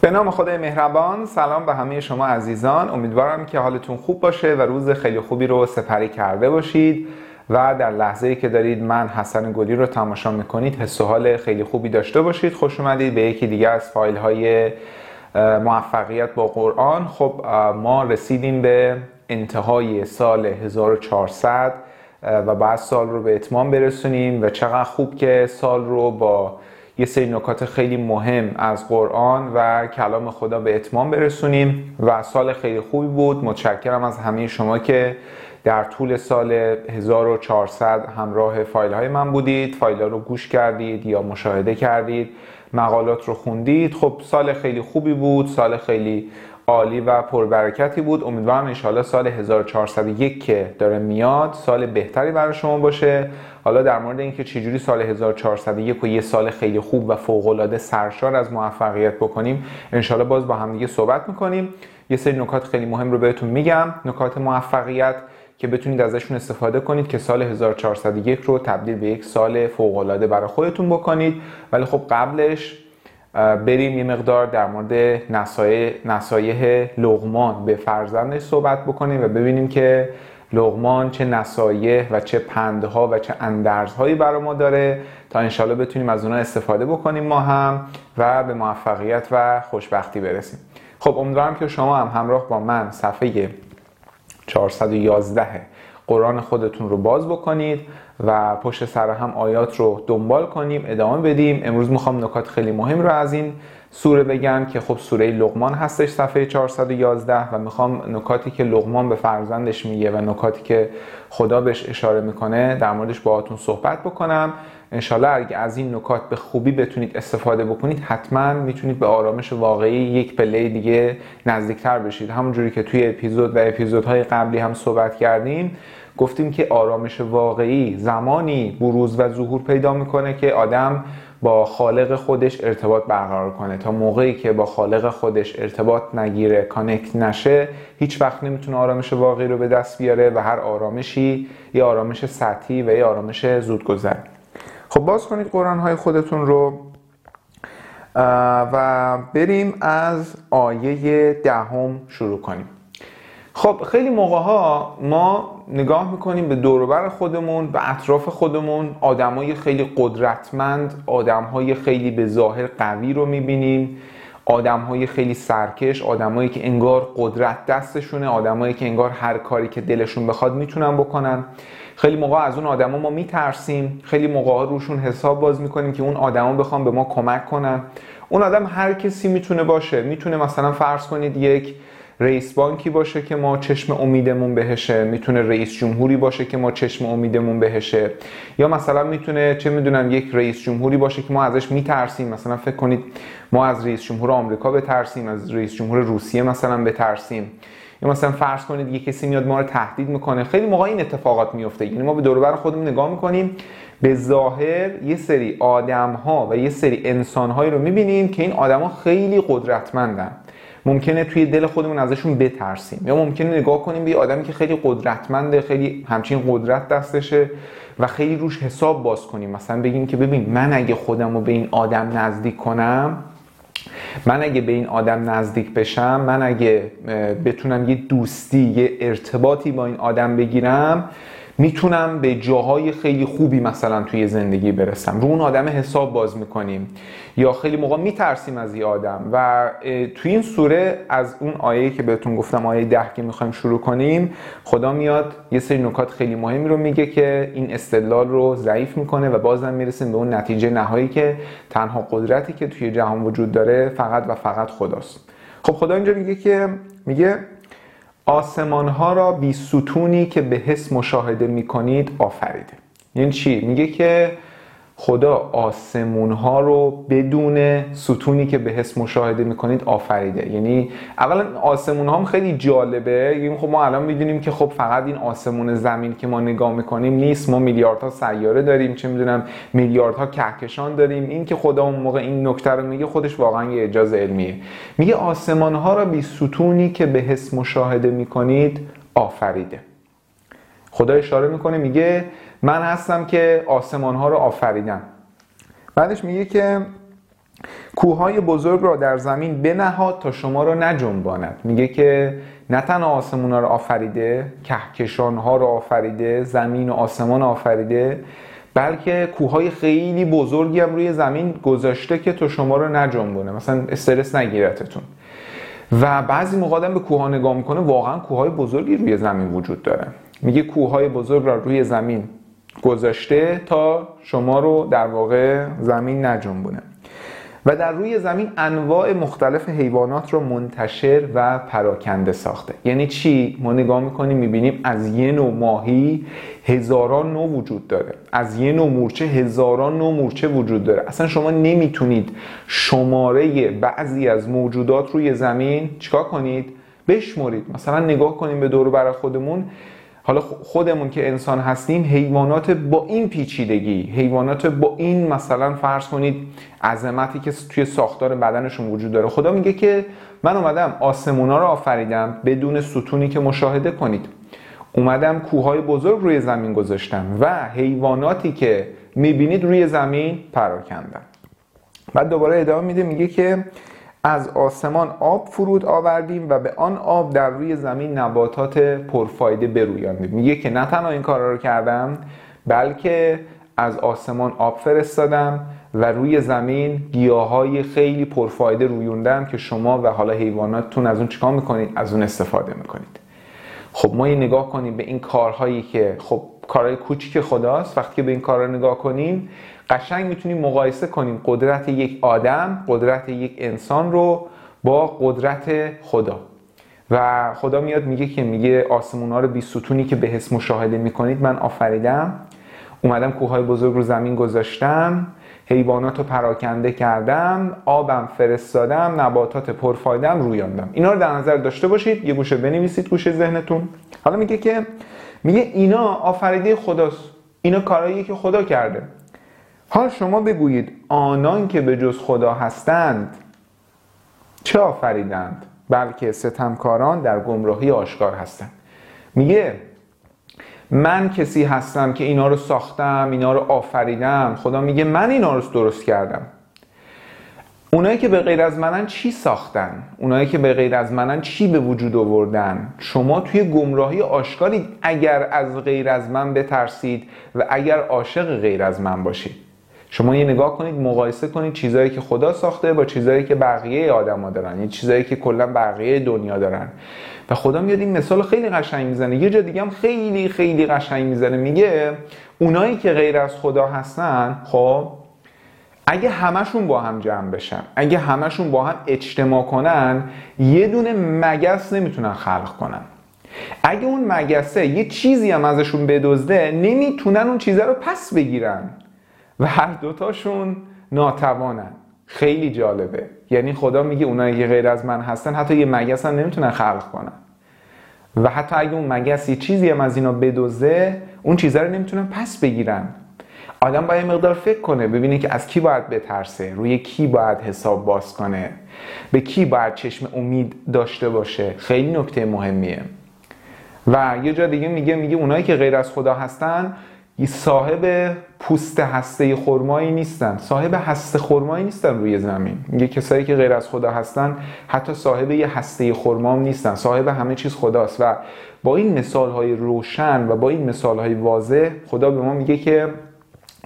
به نام خدای مهربان سلام به همه شما عزیزان. امیدوارم که حالتون خوب باشه و روز خیلی خوبی رو سپری کرده باشید و در لحظه که دارید من حسن گلی رو تماشا می‌کنید حس و حال خیلی خوبی داشته باشید. خوش اومدید به یکی دیگه از فایل های موفقیت با قرآن. خب ما رسیدیم به انتهای سال 1400 و بعد سال رو به اتمام برسونیم و چقدر خوب که سال رو با یه سری نکات خیلی مهم از قرآن و کلام خدا به اتمام برسونیم و سال خیلی خوبی بود. متشکرم از همه شما که در طول سال 1400 همراه فایل های من بودید. فایل ها رو گوش کردید یا مشاهده کردید. مقالات رو خوندید. خب سال خیلی خوبی بود. سال خیلی عالی و پربرکتی بود. امیدوارم انشاءالله سال 1401 که داره میاد سال بهتری برای شما باشه. حالا در مورد اینکه چجوری سال 1401 و یه سال خیلی خوب و فوقالعاده سرشار از موفقیت بکنیم انشاءالله باز با هم دیگه صحبت می‌کنیم. یه سری نکات خیلی مهم رو بهتون میگم. نکات موفقیت که بتونید ازشون استفاده کنید که سال 1401 رو تبدیل به یک سال فوقالعاده برای خودتون بکنید. ولی خب قبلش بریم یه مقدار در مورد نصایح لغمان به فرزندش صحبت بکنیم و ببینیم که لغمان چه نصایح و چه پندها و چه اندرزهایی برای ما داره تا انشالله بتونیم از اونها استفاده بکنیم ما هم و به موفقیت و خوشبختی برسیم. خب امیدوارم که شما هم همراه با من صفحه 411 قرآن خودتون رو باز بکنید و پشت سر هم آیات رو دنبال کنیم ادامه بدیم. امروز می‌خوام نکات خیلی مهم رو از این سوره بگم که خب سوره لغمان هستش صفحه 411 و می‌خوام نکاتی که لغمان به فرزندش میگه و نکاتی که خدا بهش اشاره می‌کنه در موردش باهاتون صحبت بکنم. انشالله اگه از این نکات به خوبی بتونید استفاده بکنید حتما می‌تونید به آرامش واقعی یک پله دیگه نزدیکتر بشید. همونجوری که توی اپیزود و اپیزودهای قبلی هم صحبت کردیم گفتیم که آرامش واقعی زمانی بروز و ظهور پیدا می‌کنه که آدم با خالق خودش ارتباط برقرار کنه. تا موقعی که با خالق خودش ارتباط نگیره کانکت نشه هیچ وقت نمی‌تونه آرامش واقعی رو به دست بیاره و هر آرامشی یه آرامش سطحی و یه آرامش زودگذر. خب باز کنید قرآن های خودتون رو و بریم از آیه دهم شروع کنیم. خب خیلی موقع ها ما نگاه می‌کنیم به دوروبر خودمون به اطراف خودمون. آدمای خیلی قدرتمند آدمهای خیلی به ظاهر قوی رو می‌بینیم. آدمهای خیلی سرکش آدمایی که انگار قدرت دستشونه آدمایی که انگار هر کاری که دلشون بخواد می‌تونن بکنن. خیلی موقع از اون آدما ما میترسیم. خیلی موقع روشون حساب باز می‌کنیم که اون آدما بخوام به ما کمک کنن. اون آدم هر کسی می‌تونه باشه. می‌تونه مثلا فرض کنید یک رئیس بانکی باشه که ما چشم امیدمون بهشه می‌تونه رئیس جمهوری باشه که ما چشم امیدمون بهشه. یا مثلا می‌تونه چه می‌دونم یک رئیس جمهوری باشه که ما ازش میترسیم. مثلا فکر کنید ما از رئیس جمهور آمریکا بترسیم از رئیس جمهور روسیه مثلا بترسیم. یا مثلا فرض کنید یه کسی میاد ما رو تهدید می‌کنه. خیلی موقع این اتفاقات میفته. یعنی ما به دور خودمون نگاه می‌کنیم به ظاهر یه سری آدم ها و یه سری انسان هایی رو می‌بینیم که این آدما خیلی قدرتمندن. ممکنه توی دل خودمون ازشون بترسیم یا ممکنه نگاه کنیم به آدمی که خیلی قدرتمنده خیلی همچین قدرت دستشه و خیلی روش حساب باز کنیم. مثلا بگیم که ببین من اگه خودم رو به این آدم نزدیک کنم من اگه به این آدم نزدیک بشم من اگه بتونم یه دوستی یه ارتباطی با این آدم بگیرم می‌تونم به جاهای خیلی خوبی مثلا توی زندگی برسم. رو اون آدم حساب باز می‌کنیم یا خیلی موقع میترسیم از یه آدم. و توی این سوره از اون آیه که بهتون گفتم آیه ده که می‌خوایم شروع کنیم خدا میاد یه سری نکات خیلی مهمی رو میگه که این استدلال رو ضعیف می‌کنه و بازم می‌رسیم به اون نتیجه نهایی که تنها قدرتی که توی جهان وجود داره فقط و فقط خداست. خب خدا اینجا میگه که میگه آسمان ها را بی ستونی که به حس مشاهده می کنید آفریده یعنی چی؟ میگه که خدا آسمون ها رو بدون ستونی که به حس مشاهده می‌کنید آفریده. یعنی اولا آسمون ها هم خیلی جالبه. یعنی خب ما الان می‌دونیم که خب فقط این آسمون زمین که ما نگاه می‌کنیم نیست. ما میلیاردها سیاره داریم چه می‌دونم میلیاردها کهکشان داریم. این که خدا اون موقع این نکته رو میگه خودش واقعا یه اجازه علمیه. میگه آسمان ها را بی ستونی که به حس مشاهده می‌کنید آفریده. خدا اشاره می‌کنه میگه من هستم که آسمان ها رو آفریدم. بعدش میگه که کوههای بزرگ را در زمین بنهاد تا شما را نجنباند. میگه که نه تنها آسمون ها رو آفریده کهکشان ها رو آفریده زمین و آسمان آفریده بلکه کوههای خیلی بزرگی هم روی زمین گذاشته که تو شما رو نجنبونه. مثلا استرس نگیرتتون. و بعضی موقع به کوه نگاه می‌کنه واقعا کوههای بزرگی روی زمین وجود داره. میگه کوههای بزرگ را روی زمین گذاشته تا شما رو در واقع زمین نجنبونه. و در روی زمین انواع مختلف حیوانات رو منتشر و پراکنده ساخته. یعنی چی؟ ما نگاه می‌کنیم می‌بینیم از یه نوع ماهی هزاران نوع وجود داره. از یه نوع مورچه هزاران نوع مورچه وجود داره. اصلا شما نمی‌تونید شماره بعضی از موجودات روی زمین چیکار کنید؟ بشمرید. مثلا نگاه کنیم به دور برای خودمون. حالا خودمون که انسان هستیم حیوانات با این پیچیدگی حیوانات با این مثلا فرض کنید عظمتی که توی ساختار بدنشون وجود داره. خدا میگه که من اومدم آسمونا رو آفریدم بدون ستونی که مشاهده کنید. اومدم کوههای بزرگ روی زمین گذاشتم و حیواناتی که می‌بینید روی زمین پراکندم بعد دوباره ادامه میده میگه که از آسمان آب فرود آوردیم و به آن آب در روی زمین نباتات پرفایده برویاندیم میگه که نه تنها این کارا رو کردم بلکه از آسمان آب فرستادم و روی زمین گیاهای خیلی پرفایده رویوندم که شما و حالا حیواناتتون از اون چیکار می‌کنید؟ از اون استفاده می‌کنید. خب ما یه نگاه کنیم به این کارهایی که خب کارهای کوچیک خداست. وقتی که به این کارها نگاه کنیم قشنگ می‌تونیم مقایسه کنیم قدرت یک آدم قدرت یک انسان رو با قدرت خدا. و خدا میاد میگه که میگه آسمون ها رو بی ستونی که به حس مشاهده می‌کنید من آفریدم. اومدم کوههای بزرگ رو زمین گذاشتم حیوانات رو پراکنده کردم آبم فرستادم نباتات پرفایدم رویاندم. اینا رو در نظر داشته باشید یه گوشه بنویسید گوشه ذهنتون. حالا میگه که میگه اینا آفریده خداست. اینا کارهایی که خدا کرده. حال شما بگویید آنان که به جز خدا هستند چه آفریدند؟ بلکه ستمکاران در گمراهی آشکار هستند. میگه من کسی هستم که اینا رو ساختم اینا رو آفریدم. خدا میگه من اینا رو درست کردم. اونایی که به غیر از منن چی ساختن؟ اونایی که به غیر از منن چی به وجود آوردن؟ شما توی گمراهی آشکارید اگر از غیر از من بترسید و اگر عاشق غیر از من باشید. شما یه نگاه کنید مقایسه کنید چیزایی که خدا ساخته با چیزایی که بقیه آدما دارن. یه چیزایی که کلا بقیه دنیا دارن. و خدا میاد این مثال خیلی قشنگ می‌زنه. یه جا دیگه هم خیلی خیلی قشنگ می‌زنه. میگه اونایی که غیر از خدا هستن خب اگه همشون با هم جمع بشن اگه همشون با هم اجتماع کنن یه دونه مگس نمی‌تونن خلق کنن. اگه اون مگسه یه چیزی هم ازشون بدزده نمی‌تونن اون چیزه رو پس بگیرن. و هر دوتاشون ناتوانن. خیلی جالبه. یعنی خدا میگه اونایی که غیر از من هستن حتی یه مگس هم نمی‌تونن خلق کنن. و حتی اگه اون مگس یه چیزی هم از اینا بدوزه اون چیزا رو نمی‌تونن پس بگیرن. آدم باید مقدار فکر کنه ببینه که از کی باید بترسه. روی کی باید حساب باز کنه؟ به کی باید چشم امید داشته باشه؟ خیلی نکته مهمیه. و یه جا دیگه میگه میگه اونایی که غیر از خدا هستن صاحب پوست هسته خرمایی نیستن. صاحب هسته خرمایی نیستن روی زمین. میگه کسایی که غیر از خدا هستن حتی صاحب یه هسته خرمام نیستن. صاحب همه چیز خداست. و با این مثال های روشن و با این مثال های واضح خدا به ما میگه که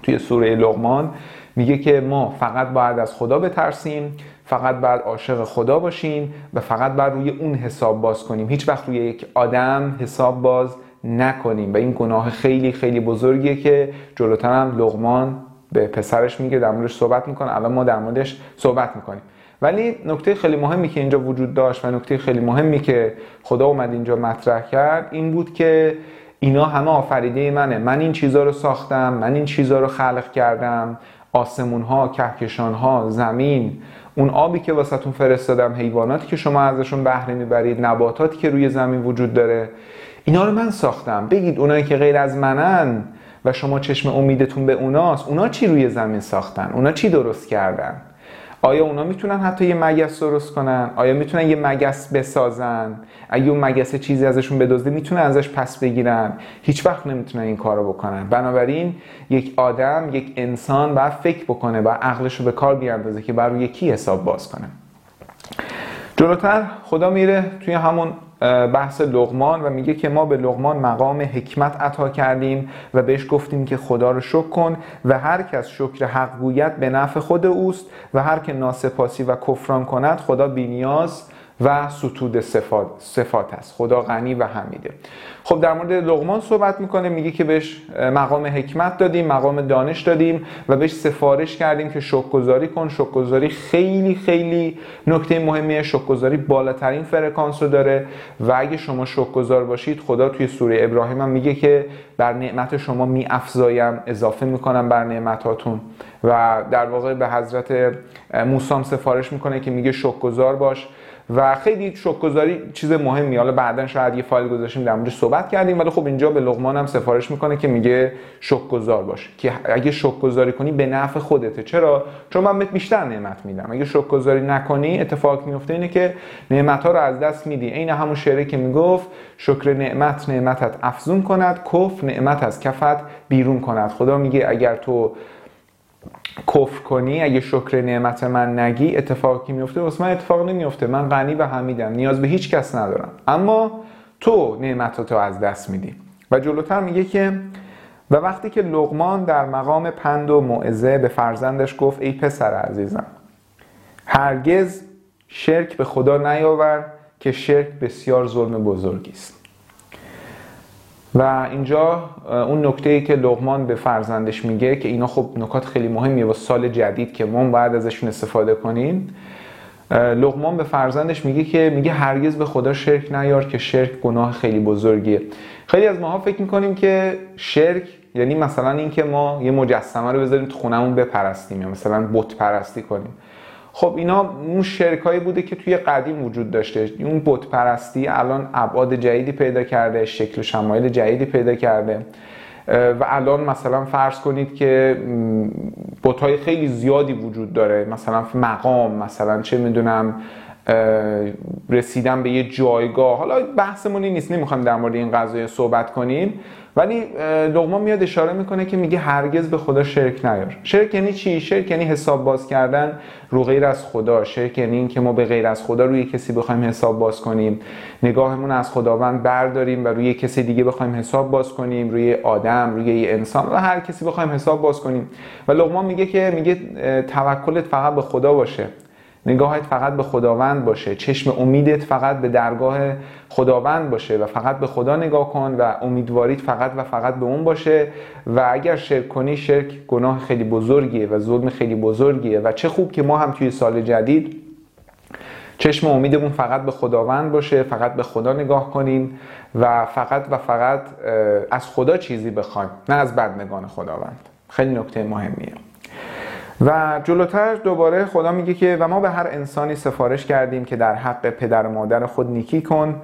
توی سوره لغمان میگه که ما فقط باید از خدا بترسیم فقط باید عاشق خدا باشیم و فقط باید روی اون حساب باز کنیم. هیچ وقت روی یک آدم حساب باز نکنیم. و این گناه خیلی خیلی بزرگیه که جلوتر هم لغمان به پسرش میگه در موردش صحبت می‌کنه. الان ما در موردش صحبت می‌کنیم. ولی نکته خیلی مهمی که اینجا وجود داشت و نکته خیلی مهمی که خدا اومد اینجا مطرح کرد این بود که اینا همه آفریده منه. من این چیزها رو ساختم من این چیزها رو خلق کردم. آسمون ها کهکشان ها زمین اون آبی که واسهتون فرستادم حیواناتی که شما ازشون بهره می‌برید نباتاتی که روی زمین وجود داره. اینا رو من ساختم. بگید اونایی که غیر از منن و شما چشم امیدتون به اوناست اونا چی روی زمین ساختن؟ اونا چی درست کردن؟ آیا اونا می‌تونن حتی یه مگس درست کنن؟ آیا می‌تونن یه مگس بسازن؟ اگه اون مگس چیزی ازشون بدزده می‌تونن ازش پس بگیرن. هیچ وقت نمی‌تونن این کارو بکنن. بنابراین یک آدم یک انسان باید فکر بکنه و عقلش رو به کار بیاندازه که بر روی کی حساب باز کنه. جلوتر خدا میره توی همون بحث لغمان و میگه که ما به لغمان مقام حکمت عطا کردیم و بهش گفتیم که خدا رو شکر کن و هر کس شکر حق گوید به نفع خود اوست و هر که ناسپاسی و کفران کند خدا بینیاز و ستود صفات, صفات است. خدا غنی و حمیده. خب در مورد لغمان صحبت می‌کنه میگه که بهش مقام حکمت دادیم مقام دانش دادیم و بهش سفارش کردیم که شکرگزاری کن. شکرگزاری خیلی خیلی نکته مهمیه. شکرگزاری بالاترین فرکانس رو داره و اگه شما شکرگزار باشید خدا توی سوره ابراهیم هم میگه که بر نعمت شما می افزایم اضافه می‌کنم بر نعمتاتون. و در واقع به حضرت موسی سفارش می‌کنه که میگه شکرگزار باش. و خیلی شکرگزاری چیز مهمی. حالا بعدا شاید یه فایل گذاشتیم در موردش صحبت کردیم ولی خب اینجا به لقمان هم سفارش می‌کنه که میگه شکرگزار باش که اگه شکرگزاری کنی به نفع خودته. چرا؟ چون من بیشتر نعمت میدم. اگه شکرگزاری نکنی اتفاق میفته اینه که نعمت ها رو از دست میدی. عین همون شعری که می‌گفت شکر نعمت نعمتت افزون کند کف نعمت از کفت بیرون کند. خدا میگه اگر تو کفر کنی اگه شکر نعمت من نگی اتفاقی میفته واسه من اتفاق نمیفته من غنی و حمیدم. نیاز به هیچ کس ندارم. اما تو نعمتاتو از دست میدی. و جلوتر میگه که و وقتی که لغمان در مقام پند و موعظه به فرزندش گفت ای پسر عزیزم هرگز شرک به خدا نیاور که شرک بسیار ظلم بزرگی است. و اینجا اون نکته ای که لغمان به فرزندش میگه که اینا خب نکات خیلی مهمیه و سال جدید که ما باید ازشون استفاده کنیم. لغمان به فرزندش میگه که میگه هرگز به خدا شرک نیار که شرک گناه خیلی بزرگیه. خیلی از ماها فکر می‌کنیم که شرک یعنی مثلا اینکه ما یه مجسمه رو بذاریم تو خونمون بپرستیم یا مثلا بت پرستی کنیم. خب اینا اون شرکایی بوده که توی قدیم وجود داشته. اون بت پرستی الان ابعاد جدیدی پیدا کرده شکل و شمایل جدیدی پیدا کرده. و الان مثلا فرض کنید که های خیلی زیادی وجود داره. مثلا مقام مثلا چه می‌دونم رسیدن به یه جایگاه. حالا بحثمون نیست نمی‌خوایم در مورد این قضایه صحبت کنیم. ولی لغمان میاد اشاره می‌کنه که میگه هرگز به خدا شرک نیار. شرک یعنی چی؟ شرک یعنی حساب باز کردن رو غیر از خدا. شرک یعنی اینکه ما به غیر از خدا روی کسی بخوایم حساب باز کنیم. نگاهمون از خداوند برداریم و روی کسی دیگه بخوایم حساب باز کنیم. روی آدم روی یه انسان و هر کسی بخوایم حساب باز کنیم. و لغمان میگه که میگه توکلت فقط به خدا باشه. نگاهت فقط به خداوند باشه. چشم امیدت فقط به درگاه خداوند باشه و فقط به خدا نگاه کن و امیدواریت فقط و فقط به اون باشه. و اگر شرک کنی شرک گناه خیلی بزرگیه و ظلم خیلی بزرگیه. و چه خوب که ما هم توی سال جدید چشم امیدمون فقط به خداوند باشه فقط به خدا نگاه کنیم و فقط و فقط از خدا چیزی بخوایم نه از بدنگان خداوند. خیلی نکته مهمیه. و جلوتر دوباره خدا میگه که و ما به هر انسانی سفارش کردیم که در حق پدر و مادر خود نیکی کن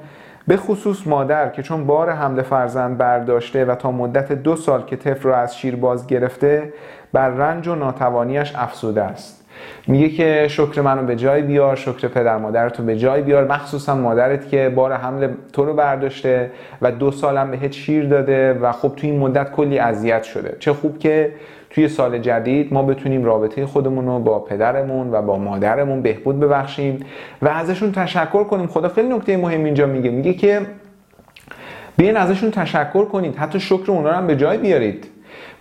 به خصوص مادر که چون بار حمل فرزند برداشته و تا مدت دو سال که طفل را از شیر باز گرفته بر رنج و ناتوانیش افسوده است. میگه که شکر منو به جای بیار شکر پدر مادرتو به جای بیار. مخصوصا مادرت که بار حمل تو رو برداشته و دو سالم بهت شیر داده و خب تو این مدت کلی اذیت شده. چه خوب که توی سال جدید ما بتونیم رابطه خودمون رو با پدرمون و با مادرمون بهبود ببخشیم و ازشون تشکر کنیم. خدا خیلی نکته مهم اینجا میگه. میگه که بیاین ازشون تشکر کنید. حتی شکر اونا رو هم به جای بیارید.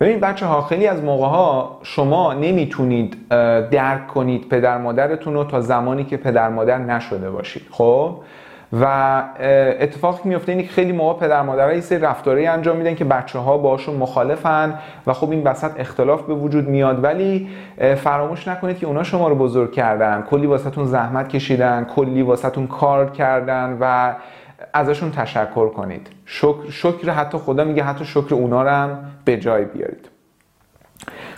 ببین بچه ها خیلی از موقع ها شما نمی‌تونید درک کنید پدر مادرتون رو تا زمانی که پدر مادر نشده باشید خب؟ و اتفاقی میفته اینه که خیلی موقع پدر مادرها یه سری رفتاری انجام میدن که بچه ها باشون مخالفن و خب این وسط اختلاف به وجود میاد. ولی فراموش نکنید که اونا شما رو بزرگ کردن. کلی واسهتون زحمت کشیدن کلی واسهتون کار کردن و ازشون تشکر کنید. شکر, شکر حتی خدا میگه حتی شکر اونا رو هم به جای بیارید.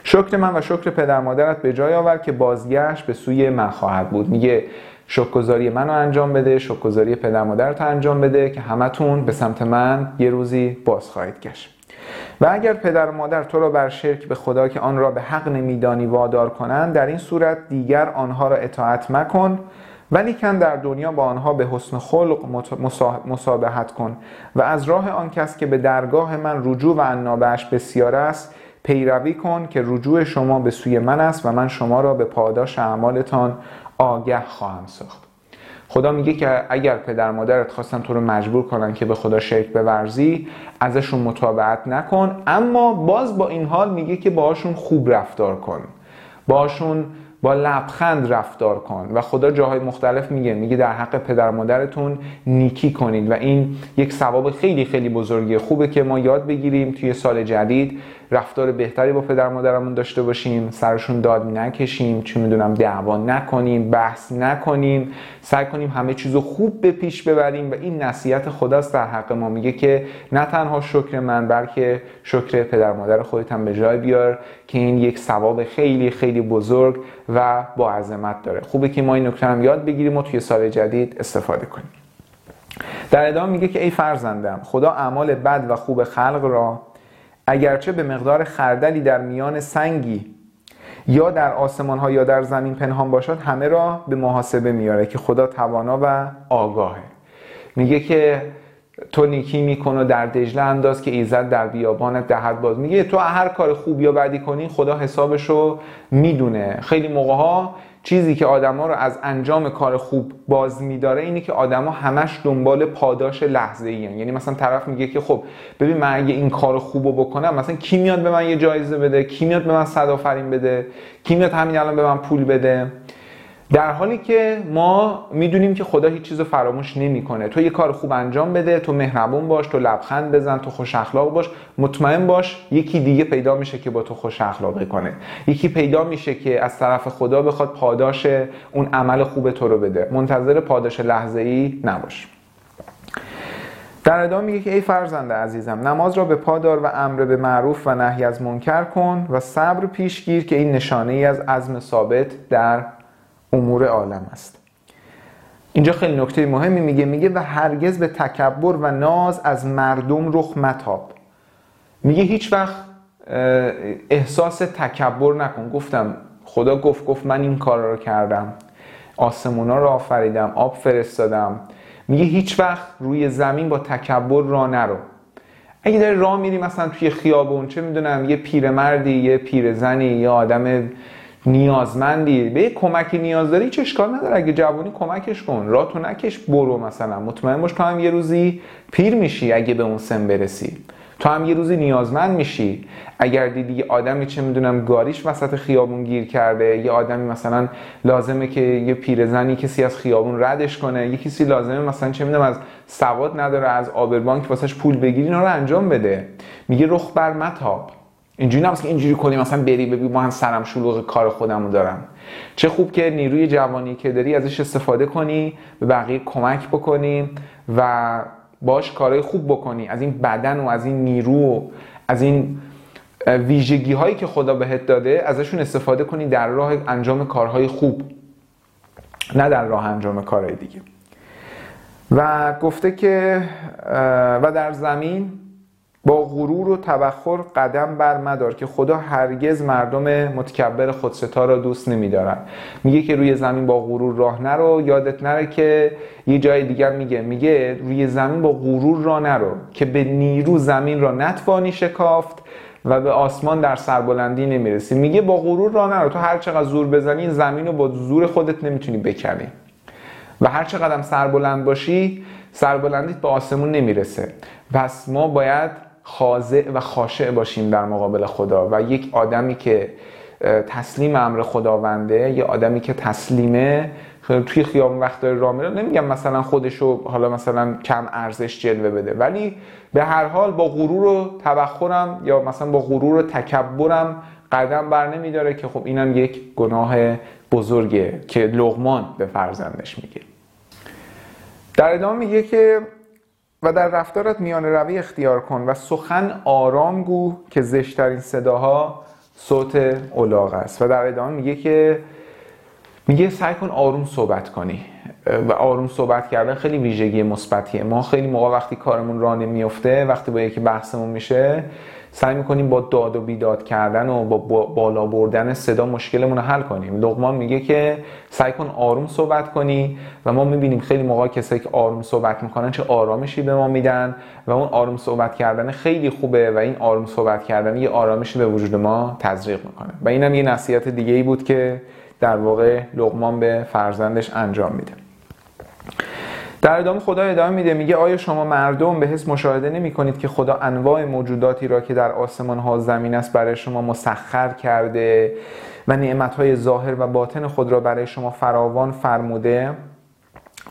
شکر من و شکر پدر مادرت به جای آور که بازگشت به سوی من خواهد بود. میگه شکرگزاری منو انجام بده شکرگزاری پدر مادرت انجام بده که همتون به سمت من یه روزی باز خواهید گشت. و اگر پدر و مادر تو را بر شرک به خدا که آن را به حق نمیدانی وادار کنند در این صورت دیگر آنها را اطاعت مکن ولی کن در دنیا با آنها به حسن خلق مسابحت کن و از راه آن کس که به درگاه من رجوع و عنابش بسیار است پیروی کن که رجوع شما به سوی من است و من شما را به پاداش اعمالتان آگه خواهم ساخت. خدا میگه که اگر پدر مادرت خواستن تو رو مجبور کنن که به خدا شرک بورزی ازشون مطابقت نکن. اما باز با این حال میگه که باهاشون خوب رفتار کن. باشون با لبخند رفتار کن. و خدا جاهای مختلف میگه میگه در حق پدر مادرتون نیکی کنید. و این یک ثواب خیلی خیلی بزرگی خوبه که ما یاد بگیریم توی سال جدید رفتار بهتری با پدر مادرمون داشته باشیم سرشون داد نکشیم چه می‌دونم دعوا نکنیم بحث نکنیم سعی کنیم همه چیزو خوب به پیش ببریم و این نصیحت خداست در حق ما. میگه که نه تنها شکر من بلکه شکر پدر مادر خودت هم به جای بیار که این یک ثواب خیلی خیلی بزرگ و با عظمت داره. خوبه که ما این نکته هم یاد بگیریم و توی سال جدید استفاده کنیم. در ادامه میگه که ای فرزندم خدا اعمال بد و خوب خلق را اگرچه به مقدار خردلی در میان سنگی یا در آسمان ها یا در زمین پنهان باشد همه را به محاسبه میاره که خدا توانا و آگاهه. میگه که تو نیکی میکن و در دجله انداز که ایزد در بیابانت دهد باز. میگه تو هر کار خوب یا بدی کنی خدا حسابشو می‌دونه. خیلی موقع ها چیزی که آدما رو از انجام کار خوب باز میداره اینه که آدما همش دنبال پاداش لحظه ای یعنی مثلا طرف میگه که خب ببین من اگه این کار خوب رو بکنم مثلا کی میاد به من یه جایزه بده؟ کی میاد به من صد آفرین بده؟ کی میاد همین الان به من پول بده؟ در حالی که ما می‌دونیم که خدا هیچ چیز فراموش نمی‌کنه. تو یه کار خوب انجام بده تو مهربون باش تو لبخند بزن تو خوش اخلاق باش مطمئن باش یکی دیگه پیدا میشه که با تو خوش اخلاقی کنه. یکی پیدا میشه که از طرف خدا بخواد پاداش اون عمل خوب تو رو بده. منتظر پاداش لحظه ای نباش. در ادامه میگه که ای فرزند عزیزم نماز را به پا دار و امر به معروف و نهی از منکر کن و صبر پیش گیر که این نشانه ای از عزم ثابت در امور عالم است. اینجا خیلی نکته مهمی میگه میگه و هرگز به تکبر و ناز از مردم رخ متاب. میگه هیچ وقت احساس تکبر نکن. گفتم خدا گفت گفت من این کار رو کردم. آسمونا رو آفریدم آب فرستادم. میگه هیچ وقت روی زمین با تکبر را نرو. اگه داری راه میری مثلا توی خیابون چه می‌دونم یه پیرمردی یه پیرزنی یه آدم نیازمندی. به کمکی نیاز داری چه اشکال نداره. اگه جوانی کمکش کن. راه تو نکش برو مثلا. مطمئن باش تو هم یه روزی پیر میشی اگه به اون سن برسی. تو هم یه روزی نیازمند میشی. اگر دیدی یه آدمی چه می‌دونم گاریش وسط خیابون گیر کرده یه آدمی مثلا لازمه که یه پیرزنی کسی از خیابون ردش کنه یه کسی لازمه مثلا چه می‌دونم از سواد نداره از آبربانک واسش پول بگیری اینا رو انجام بده. میگه رخ بر متاب. اینجوری نمیشه که اینجوری کنی مثلا بری ما هم سرم شلوغ کار خودمو دارم. چه خوب که نیروی جوانی که داری ازش استفاده کنی به بقیه کمک بکنی و باش کارهای خوب بکنی. از این بدن و از این نیرو و از این ویژگی هایی که خدا بهت داده ازشون استفاده کنی در راه انجام کارهای خوب. نه در راه انجام کارهای دیگه. و گفته که و در زمین با غرور و تبخر قدم بر مدار که خدا هرگز مردم متکبر خودستا را دوست نمیدارن میگه که روی زمین با غرور راه نرو یادت نره که یه جای دیگر میگه میگه روی زمین با غرور راه نرو که به نیرو زمین را نتوانی شکافت و به آسمان در سربلندی نمی‌رسی. میگه با غرور راه نرو تو هر چقدر زور بزنی زمین رو با زور خودت نمی‌تونی بکنی. و هر چقدر سربلند باشی سربلندیت به آسمون نمی‌رسه. پس ما باید خاضع و خاشع باشیم در مقابل خدا و یک آدمی که تسلیم امر خداونده یه آدمی که تسلیمه توی خیابون وقت داره راه میره. نمیگم مثلا خودشو حالا مثلا کم ارزش جلوه بده ولی به هر حال با غرور و تبخورم یا مثلا با غرور و تکبرم قدم بر نمیداره که خب اینم یک گناه بزرگه که لغمان به فرزندش میگه. در ادامه میگه که و در رفتارت میان روی اختیار کن و سخن آرام گو که زشترین صداها صوت اولاغ است. و در ادامه میگه که میگه سعی کن آروم صحبت کنی. و آروم صحبت کردن خیلی ویژگی مثبتیه. ما خیلی موقع وقتی کارمون راه نمیفته وقتی با یکی بحثمون میشه سعی می‌کنیم با داد و بیداد کردن و با بالا بردن صدا مشکلمون رو حل کنیم. لغمان میگه که سعی کن آروم صحبت کنی و ما می‌بینیم خیلی موقع کسایی که آروم صحبت می‌کنن چه آرامشی به ما میدن و اون آروم صحبت کردن خیلی خوبه و این آروم صحبت کردن یه آرامشی به وجود ما تزریق می‌کنه. و اینم یه نصیحت دیگه ای بود که در واقع لغمان به فرزندش انجام میده. در ادامه خدا ادامه میده میگه آیا شما مردم به حس مشاهده نمی کنید که خدا انواع موجوداتی را که در آسمان ها زمین است برای شما مسخر کرده و نعمت های ظاهر و باطن خود را برای شما فراوان فرموده؟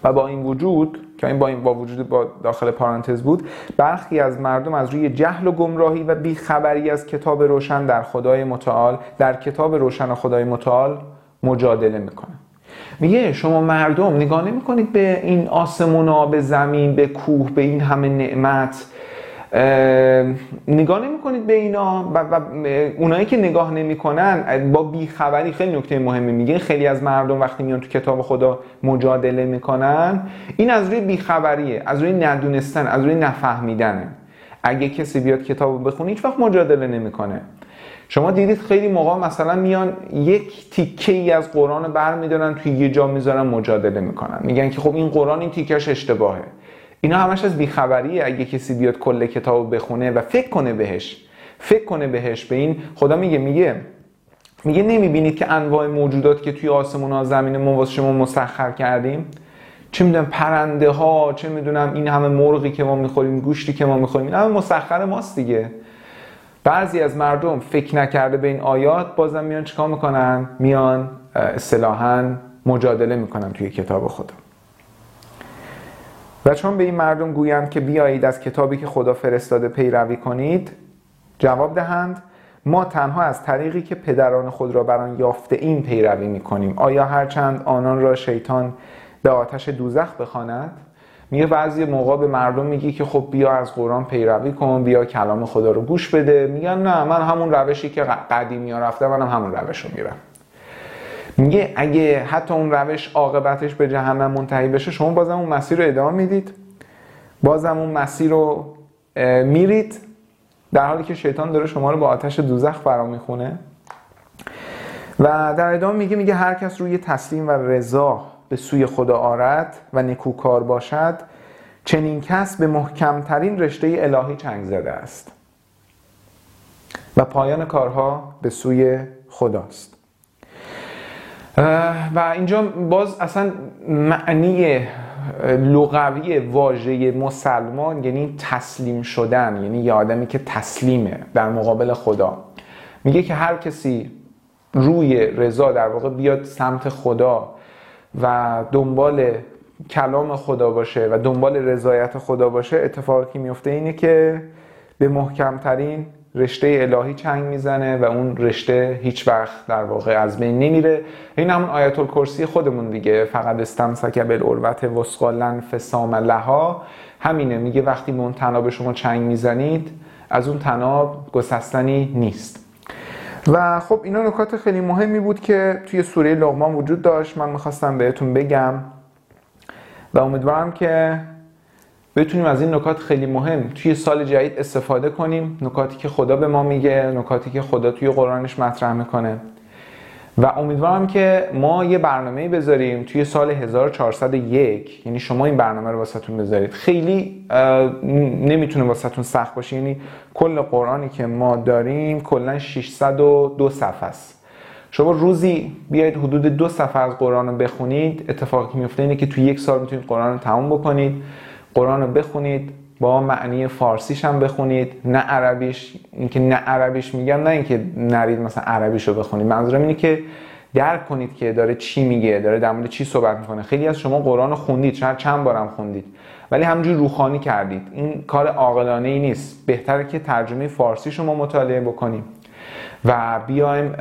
و با این وجود که این با این با وجود با داخل پارانتز بود برخی از مردم از روی جهل و گمراهی و بیخبری از کتاب روشن در خدای متعال در کتاب روشن خدای متعال مجادله می‌کنن. میگه شما مردم نگاه نمی کنید به این آسمونا به زمین به کوه به این همه نعمت نگاه نمی کنید به اینا و, و اونایی که نگاه نمی‌کنن با بیخبری خیلی نکته مهمی میگه. خیلی از مردم وقتی میان تو کتاب خدا مجادله می‌کنن این از روی بیخبریه از روی ندونستن از روی نفهمیدنه. اگه کسی بیاد کتاب بخونه هیچ وقت مجادله نمی‌کنه. شما دیدید خیلی موقع مثلا میان یک تیکه ای از قرآن بر میدارن توی یه جا می‌ذارن مجادله می‌کنن. میگن که خب این قرآن این تیکش اشتباهه. اینا همش از بیخبریه. اگه کسی بیاد کل کتاب بخونه و فکر کنه بهش فکر کنه بهش به این خدا میگه میگه میگه نمی‌بینید که انواع موجودات که توی آسمون ها زمین ما شما مسخر کردیم؟ چه می‌دونم پرنده ها چه می‌دونم این همه مرغی که ما می‌خوریم گوشتی که ما می‌خوریم این همه مسخر ماست دیگه. بعضی از مردم فکر نکرده به این آیات بازم میان چیکار می‌کنن؟ میان اصطلاحا مجادله می‌کنن توی کتاب خدا. و چون به این مردم گویند که بیایید از کتابی که خدا فرستاده پیروی کنید جواب دهند ما تنها از طریقی که پدران خود را بر آن یافته این پیروی می‌کنیم. آیا هرچند آنان را شیطان به آتش دوزخ بخواند؟ میگه بعضی موقع به مردم میگی که خب بیا از قرآن پیروی کن بیا کلام خدا رو گوش بده. میگن نه من همون روشی که قدیمی ها رفته منم همون روش رو میرم. میگه اگه حتی اون روش عاقبتش به جهنم منتهی بشه شما بازم اون مسیر رو ادامه می‌دید. بازم اون مسیر رو میرید. در حالی که شیطان داره شما رو با آتش دوزخ فرا می‌خونه. و در ادامه میگه میگه هر کس روی تسلیم و رضا به سوی خدا آرد و نکوکار باشد چنین کس به محکمترین رشته الهی چنگ زده است و پایان کارها به سوی خداست. و اینجا باز اصلا معنی لغوی واژه مسلمان یعنی تسلیم شدن یعنی یه آدمی که تسلیمه در مقابل خدا. میگه که هر کسی روی رضا در واقع بیاد سمت خدا و دنبال کلام خدا باشه و دنبال رضایت خدا باشه اتفاقی میفته اینه که به محکمترین رشته الهی چنگ می‌زنه و اون رشته هیچ وقت در واقع از بین نمیره. این همون آیت الکرسی خودمون دیگه فقط استمسک بالعروت وسقالن فسام لها. همینه میگه وقتی به اون تناب شما چنگ می‌زنید از اون تناب گسستنی نیست. و خب اینا نکات خیلی مهمی بود که توی سوره لغمان وجود داشت. من می‌خواستم بهتون بگم و امیدوارم که بتونیم از این نکات خیلی مهم توی سال جدید استفاده کنیم. نکاتی که خدا به ما میگه نکاتی که خدا توی قرآنش مطرح می‌کنه. و امیدوارم که ما یه برنامه بذاریم توی سال 1401 یعنی شما این برنامه رو واسهتون بذارید. خیلی نمی‌تونه واسهتون سخت باشه. یعنی کل قرآنی که ما داریم کلا 602 صفحه است. شما روزی بیاید حدود دو صفحه از قرآن رو بخونید. اتفاقی که میفته اینه که توی یک سال می‌تونید قرآن رو تموم بکنید قرآن رو بخونید. با معنی فارسیش هم بخونید نه عربیش. اینکه نه عربیش میگم نه اینکه نرید مثلا عربیش رو بخونید. منظورم اینه که درک کنید که داره چی میگه داره در مورد چی صحبت می‌کنه. خیلی از شما قرآن رو خوندید شاید چند بارم خوندید. ولی همجور روخانی کردید. این کار عاقلانه ای نیست. بهتره که ترجمه فارسی شما مطالعه بکنیم و بیایم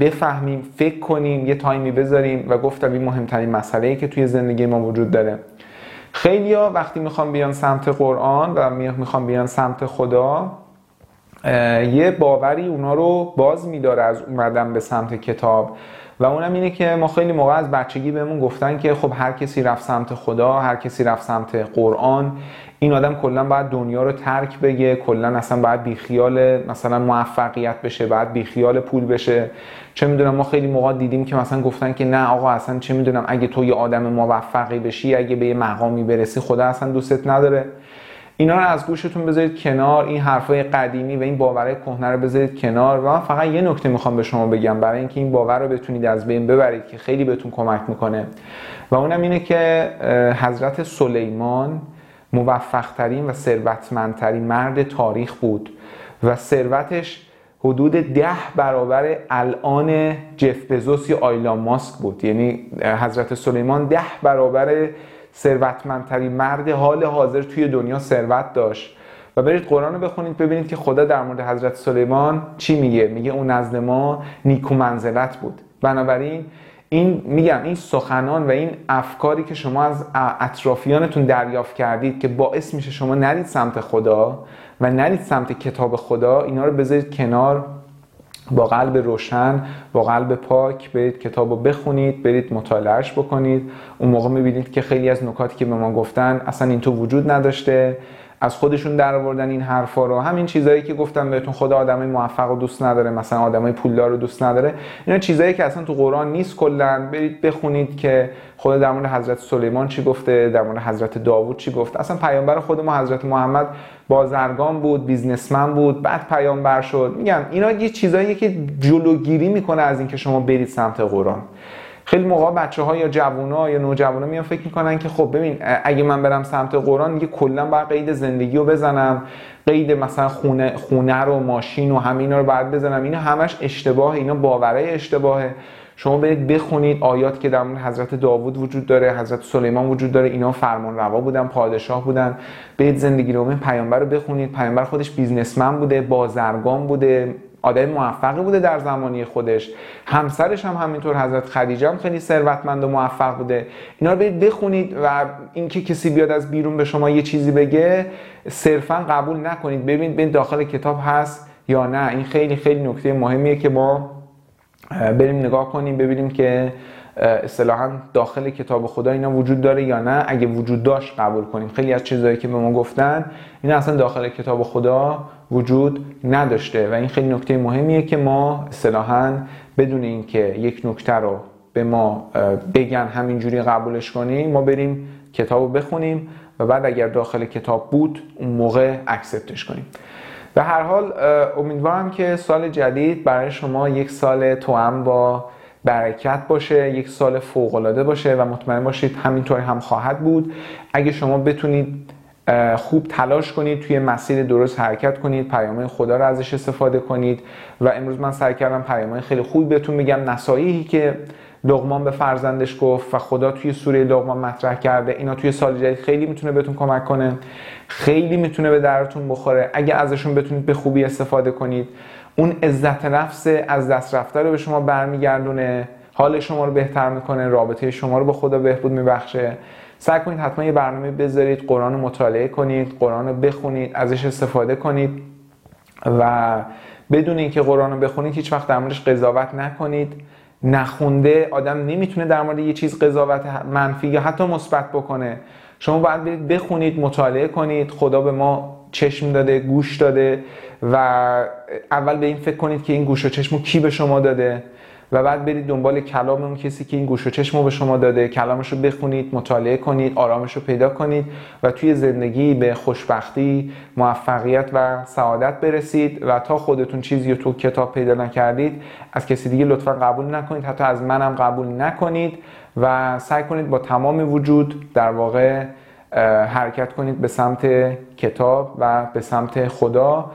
بفهمیم فکر کنیم یه تایمی بذاریم و گفتم این مهمترین مسئله ای که توی زندگی ما وجود داره. ها وقتی می‌خوام بیان سمت قرآن و می‌خوام بیان سمت خدا یه باوری اونا رو باز میداره از اومدن به سمت کتاب. و اونم اینه که ما خیلی موقع از بچگی بهمون گفتن که خب هر کسی رفت سمت خدا هر کسی رفت سمت قرآن این آدم کلا باید دنیا رو ترک بگه کلا اصلا باید بیخیال مثلا موفقیت بشه باید بیخیال پول بشه. چه می‌دونم ما خیلی موقع دیدیم که مثلا گفتن که نه آقا اصلا چه می‌دونم اگه تو یه آدم موفقی بشی اگه به یه مقامی برسی خدا اصلا دوستت نداره. اینا رو از گوشتون بذارید کنار این حرفای قدیمی و این باورهای کهنه رو بذارید کنار. و من فقط یه نکته می‌خوام به شما بگم برای اینکه این باور رو بتونید از بین ببرید که خیلی بهتون کمک می‌کنه. و اونم اینه که حضرت سلیمان موفقترین و ثروتمندترین مرد تاریخ بود و ثروتش حدود ده برابر الان جف بزوس یا آیلان ماسک بود. یعنی حضرت سلیمان ده برابر ثروتمندترین مرد حال حاضر توی دنیا ثروت داشت. و برید قرآن رو بخونید ببینید که خدا در مورد حضرت سلیمان چی میگه؟ میگه اون نزد ما نیکو منزلت بود. بنابراین این میگم این سخنان و این افکاری که شما از اطرافیانتون دریافت کردید که باعث میشه شما نرید سمت خدا و نرید سمت کتاب خدا اینا رو بذارید کنار. با قلب روشن با قلب پاک برید کتاب رو بخونید برید مطالعهش بکنید. اون موقع می‌بینید که خیلی از نکاتی که به ما گفتن اصلا این تو وجود نداشته. از خودشون در آوردن این حرفا رو. همین چیزایی که گفتم بهتون خدا آدمای موفق رو دوست نداره مثلا آدمای پولدار رو دوست نداره. اینا چیزایی که اصلا تو قرآن نیست کلا. برید بخونید که خدا در مورد حضرت سلیمان چی گفته در مورد حضرت داوود چی گفته. اصلا پیامبر خود ما حضرت محمد بازرگان بود بیزنسمن بود بعد پیامبر شد. میگم اینا یه چیزایی که جلوگیری می‌کنه از اینکه شما برید سمت قرآن. خیلی موقع بچه ها یا جوونا ها یا نوجوانا میان فکر می‌کنن که خب ببین اگه من برم سمت قرآن دیگه کلا باید قید زندگی رو بزنم قید مثلا خونه, خونه رو ماشین و همینا رو باید بزنم. اینا همش اشتباه اینا باورای اشتباهه. شما برید بخونید آیات که در مورد حضرت داوود وجود داره حضرت سلیمان وجود داره اینا فرمان روا بودن پادشاه بودن. برید زندگی رو پیامبر رو بخونید. پیامبر خودش بیزنسمن بوده بازرگان بوده. آدم موفقی بوده در زمانی خودش. همسرش هم همینطور حضرت خدیجه هم خیلی ثروتمند و موفق بوده. اینا رو برید بخونید و اینکه کسی بیاد از بیرون به شما یه چیزی بگه صرفا قبول نکنید. ببینید ببین داخل کتاب هست یا نه. این خیلی خیلی نکته مهمیه که ما بریم نگاه کنیم ببینیم که اصطلاحا داخل کتاب خدا اینا وجود داره یا نه. اگه وجود داشت قبول کنیم. خیلی از چیزهایی که به ما گفتن اینا اصلا داخل کتاب خدا وجود نداشته. و این خیلی نکته مهمیه که ما اصطلاحا بدون اینکه یک نکته رو به ما بگن همینجوری قبولش کنیم ما بریم کتاب رو بخونیم و بعد اگر داخل کتاب بود اون موقع اکسپتش کنیم. به هر حال امیدوارم که سال جدید برای شما یک سال توام با برکت باشه یک سال فوق باشه و مطمئن باشید همینطوری هم خواهد بود. اگه شما بتونید خوب تلاش کنید توی مسیر درست حرکت کنید پیامهای خدا رو ازش استفاده کنید. و امروز من سعی کردم پیامهای خیلی خوب بهتون میگم نصایحی که لغمان به فرزندش گفت و خدا توی سوره لغمان مطرح کرده اینا توی سال جدید خیلی می‌تونه بهتون کمک کنه. خیلی می‌تونه به درتون بخوره. اگه ازشون بتونید به خوبی استفاده کنید اون عزت نفس از دست رفته رو به شما برمیگردونه. حال شما رو بهتر می‌کنه رابطه شما رو به خدا بهبود میبخشه. سعی کنید حتما یه برنامه بذارید قرآن رو مطالعه کنید قرآن رو بخونید ازش استفاده کنید و بدون اینکه قرآن رو بخونید هیچ وقت در موردش قضاوت نکنید. نخونده آدم نمی‌تونه در مورد یه چیز قضاوت منفی یا حتی مثبت بکنه. شما باید برید بخونید مطالعه کنید. خدا به ما چشم داده گوش داده و اول به این فکر کنید که این گوش و چشم کی به شما داده. و بعد برید دنبال کلام اون کسی که این گوش و چشم به شما داده کلامش رو بخونید مطالعه کنید آرامش رو پیدا کنید و توی زندگی به خوشبختی موفقیت و سعادت برسید و تا خودتون چیزی رو تو کتاب پیدا نکردید از کسی دیگه لطفا قبول نکنید. حتی از منم قبول نکنید و سعی کنید با تمام وجود در واقع حرکت کنید به سمت کتاب و به سمت خدا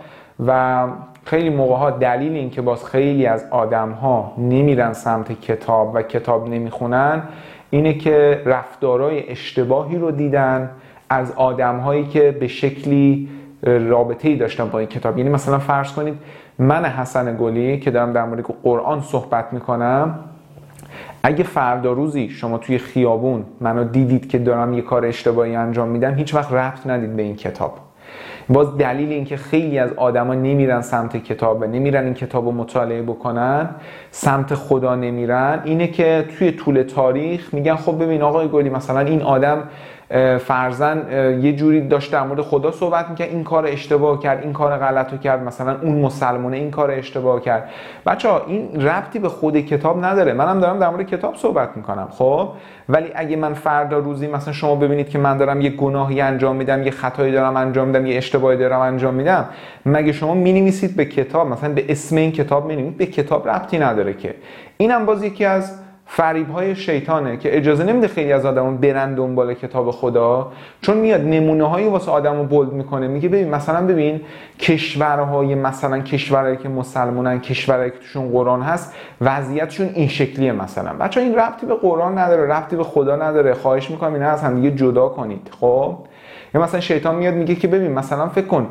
و خیلی موقع ها دلیل این که باز خیلی از آدم ها نمیرن سمت کتاب و کتاب نمی‌خونن اینه که رفتارهای اشتباهی رو دیدن از آدم هایی که به شکلی رابطه ای داشتن با این کتاب. یعنی مثلا فرض کنید من حسن گلی که دارم در مورد قرآن صحبت می‌کنم اگه فردا روزی شما توی خیابون منو دیدید که دارم یه کار اشتباهی انجام میدم هیچ وقت ربط ندید به این کتاب. باز دلیل اینکه خیلی از آدما نمیرن سمت کتاب و نمیرن این کتاب رو مطالعه بکنن سمت خدا نمیرن اینه که توی طول تاریخ میگن خب ببین آقای گلی مثلا این آدم فرزن یه جوری داشت در مورد خدا صحبت می‌کرد این کار اشتباه کرد این کار غلط رو کرد مثلا اون مسلمانه این کار اشتباه کرد. بچه ها این ربطی به خود کتاب نداره. منم دارم در مورد کتاب صحبت می‌کنم خب؟ ولی اگه من فردا روزی مثلا شما ببینید که من دارم یه گناهی انجام میدم یه خطایی دارم انجام میدم یه اشتباهی دارم انجام میدم مگه شما می‌نویسید به کتاب؟ مثلا به اسم این کتاب می‌نویسید به کتاب ربطی نداره که. اینم باز یکی از فریب های شیطانه که اجازه نمیده خیلی از آدمون برن دنبال کتاب خدا چون میاد نمونه هایی واسه آدمو بولد می‌کنه. میگه ببین مثلا ببین کشورهای مثلا کشورهایی که مسلمانن کشورهایی که توشون قرآن هست وضعیتشون این شکلیه مثلا. بچه این ربطی به قرآن نداره ربطی به خدا نداره. خواهش می‌کنم اینا از هم دیگه جدا کنید خب؟ یا مثلا شیطان میاد میگه که ببین مثلا فکر کن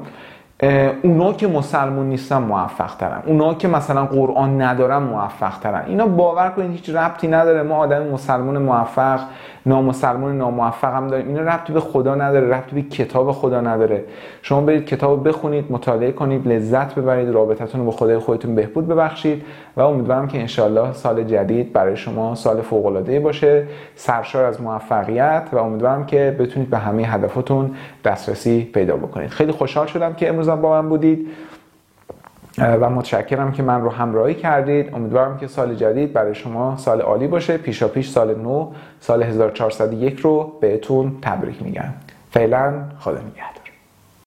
اونا که مسلمون نیستن موفق ترن. اونا که مثلا قرآن ندارن موفق ترن. اینا باور کنید هیچ ربطی نداره. ما آدم مسلمون موفق نامسلمان ناموفق هم داریم. اینا ربطی به خدا نداره ربطی به کتاب خدا نداره. شما برید کتاب بخونید مطالعه کنید لذت ببرید رابطتون رو با خدای خودتون بهبود ببخشید و امیدوارم که انشالله سال جدید برای شما سال فوق العاده باشه سرشار از موفقیت و امیدوارم که بتونید به همه هدفاتون دسترسی پیدا بکنید. خیلی خوشحال شدم که امروز با من بودید. و متشکرم که من رو همراهی کردید. امیدوارم که سال جدید برای شما سال عالی باشه. پیشا پیش سال نو سال 1401 رو بهتون تبریک میگم. فعلا خدا نگهدار.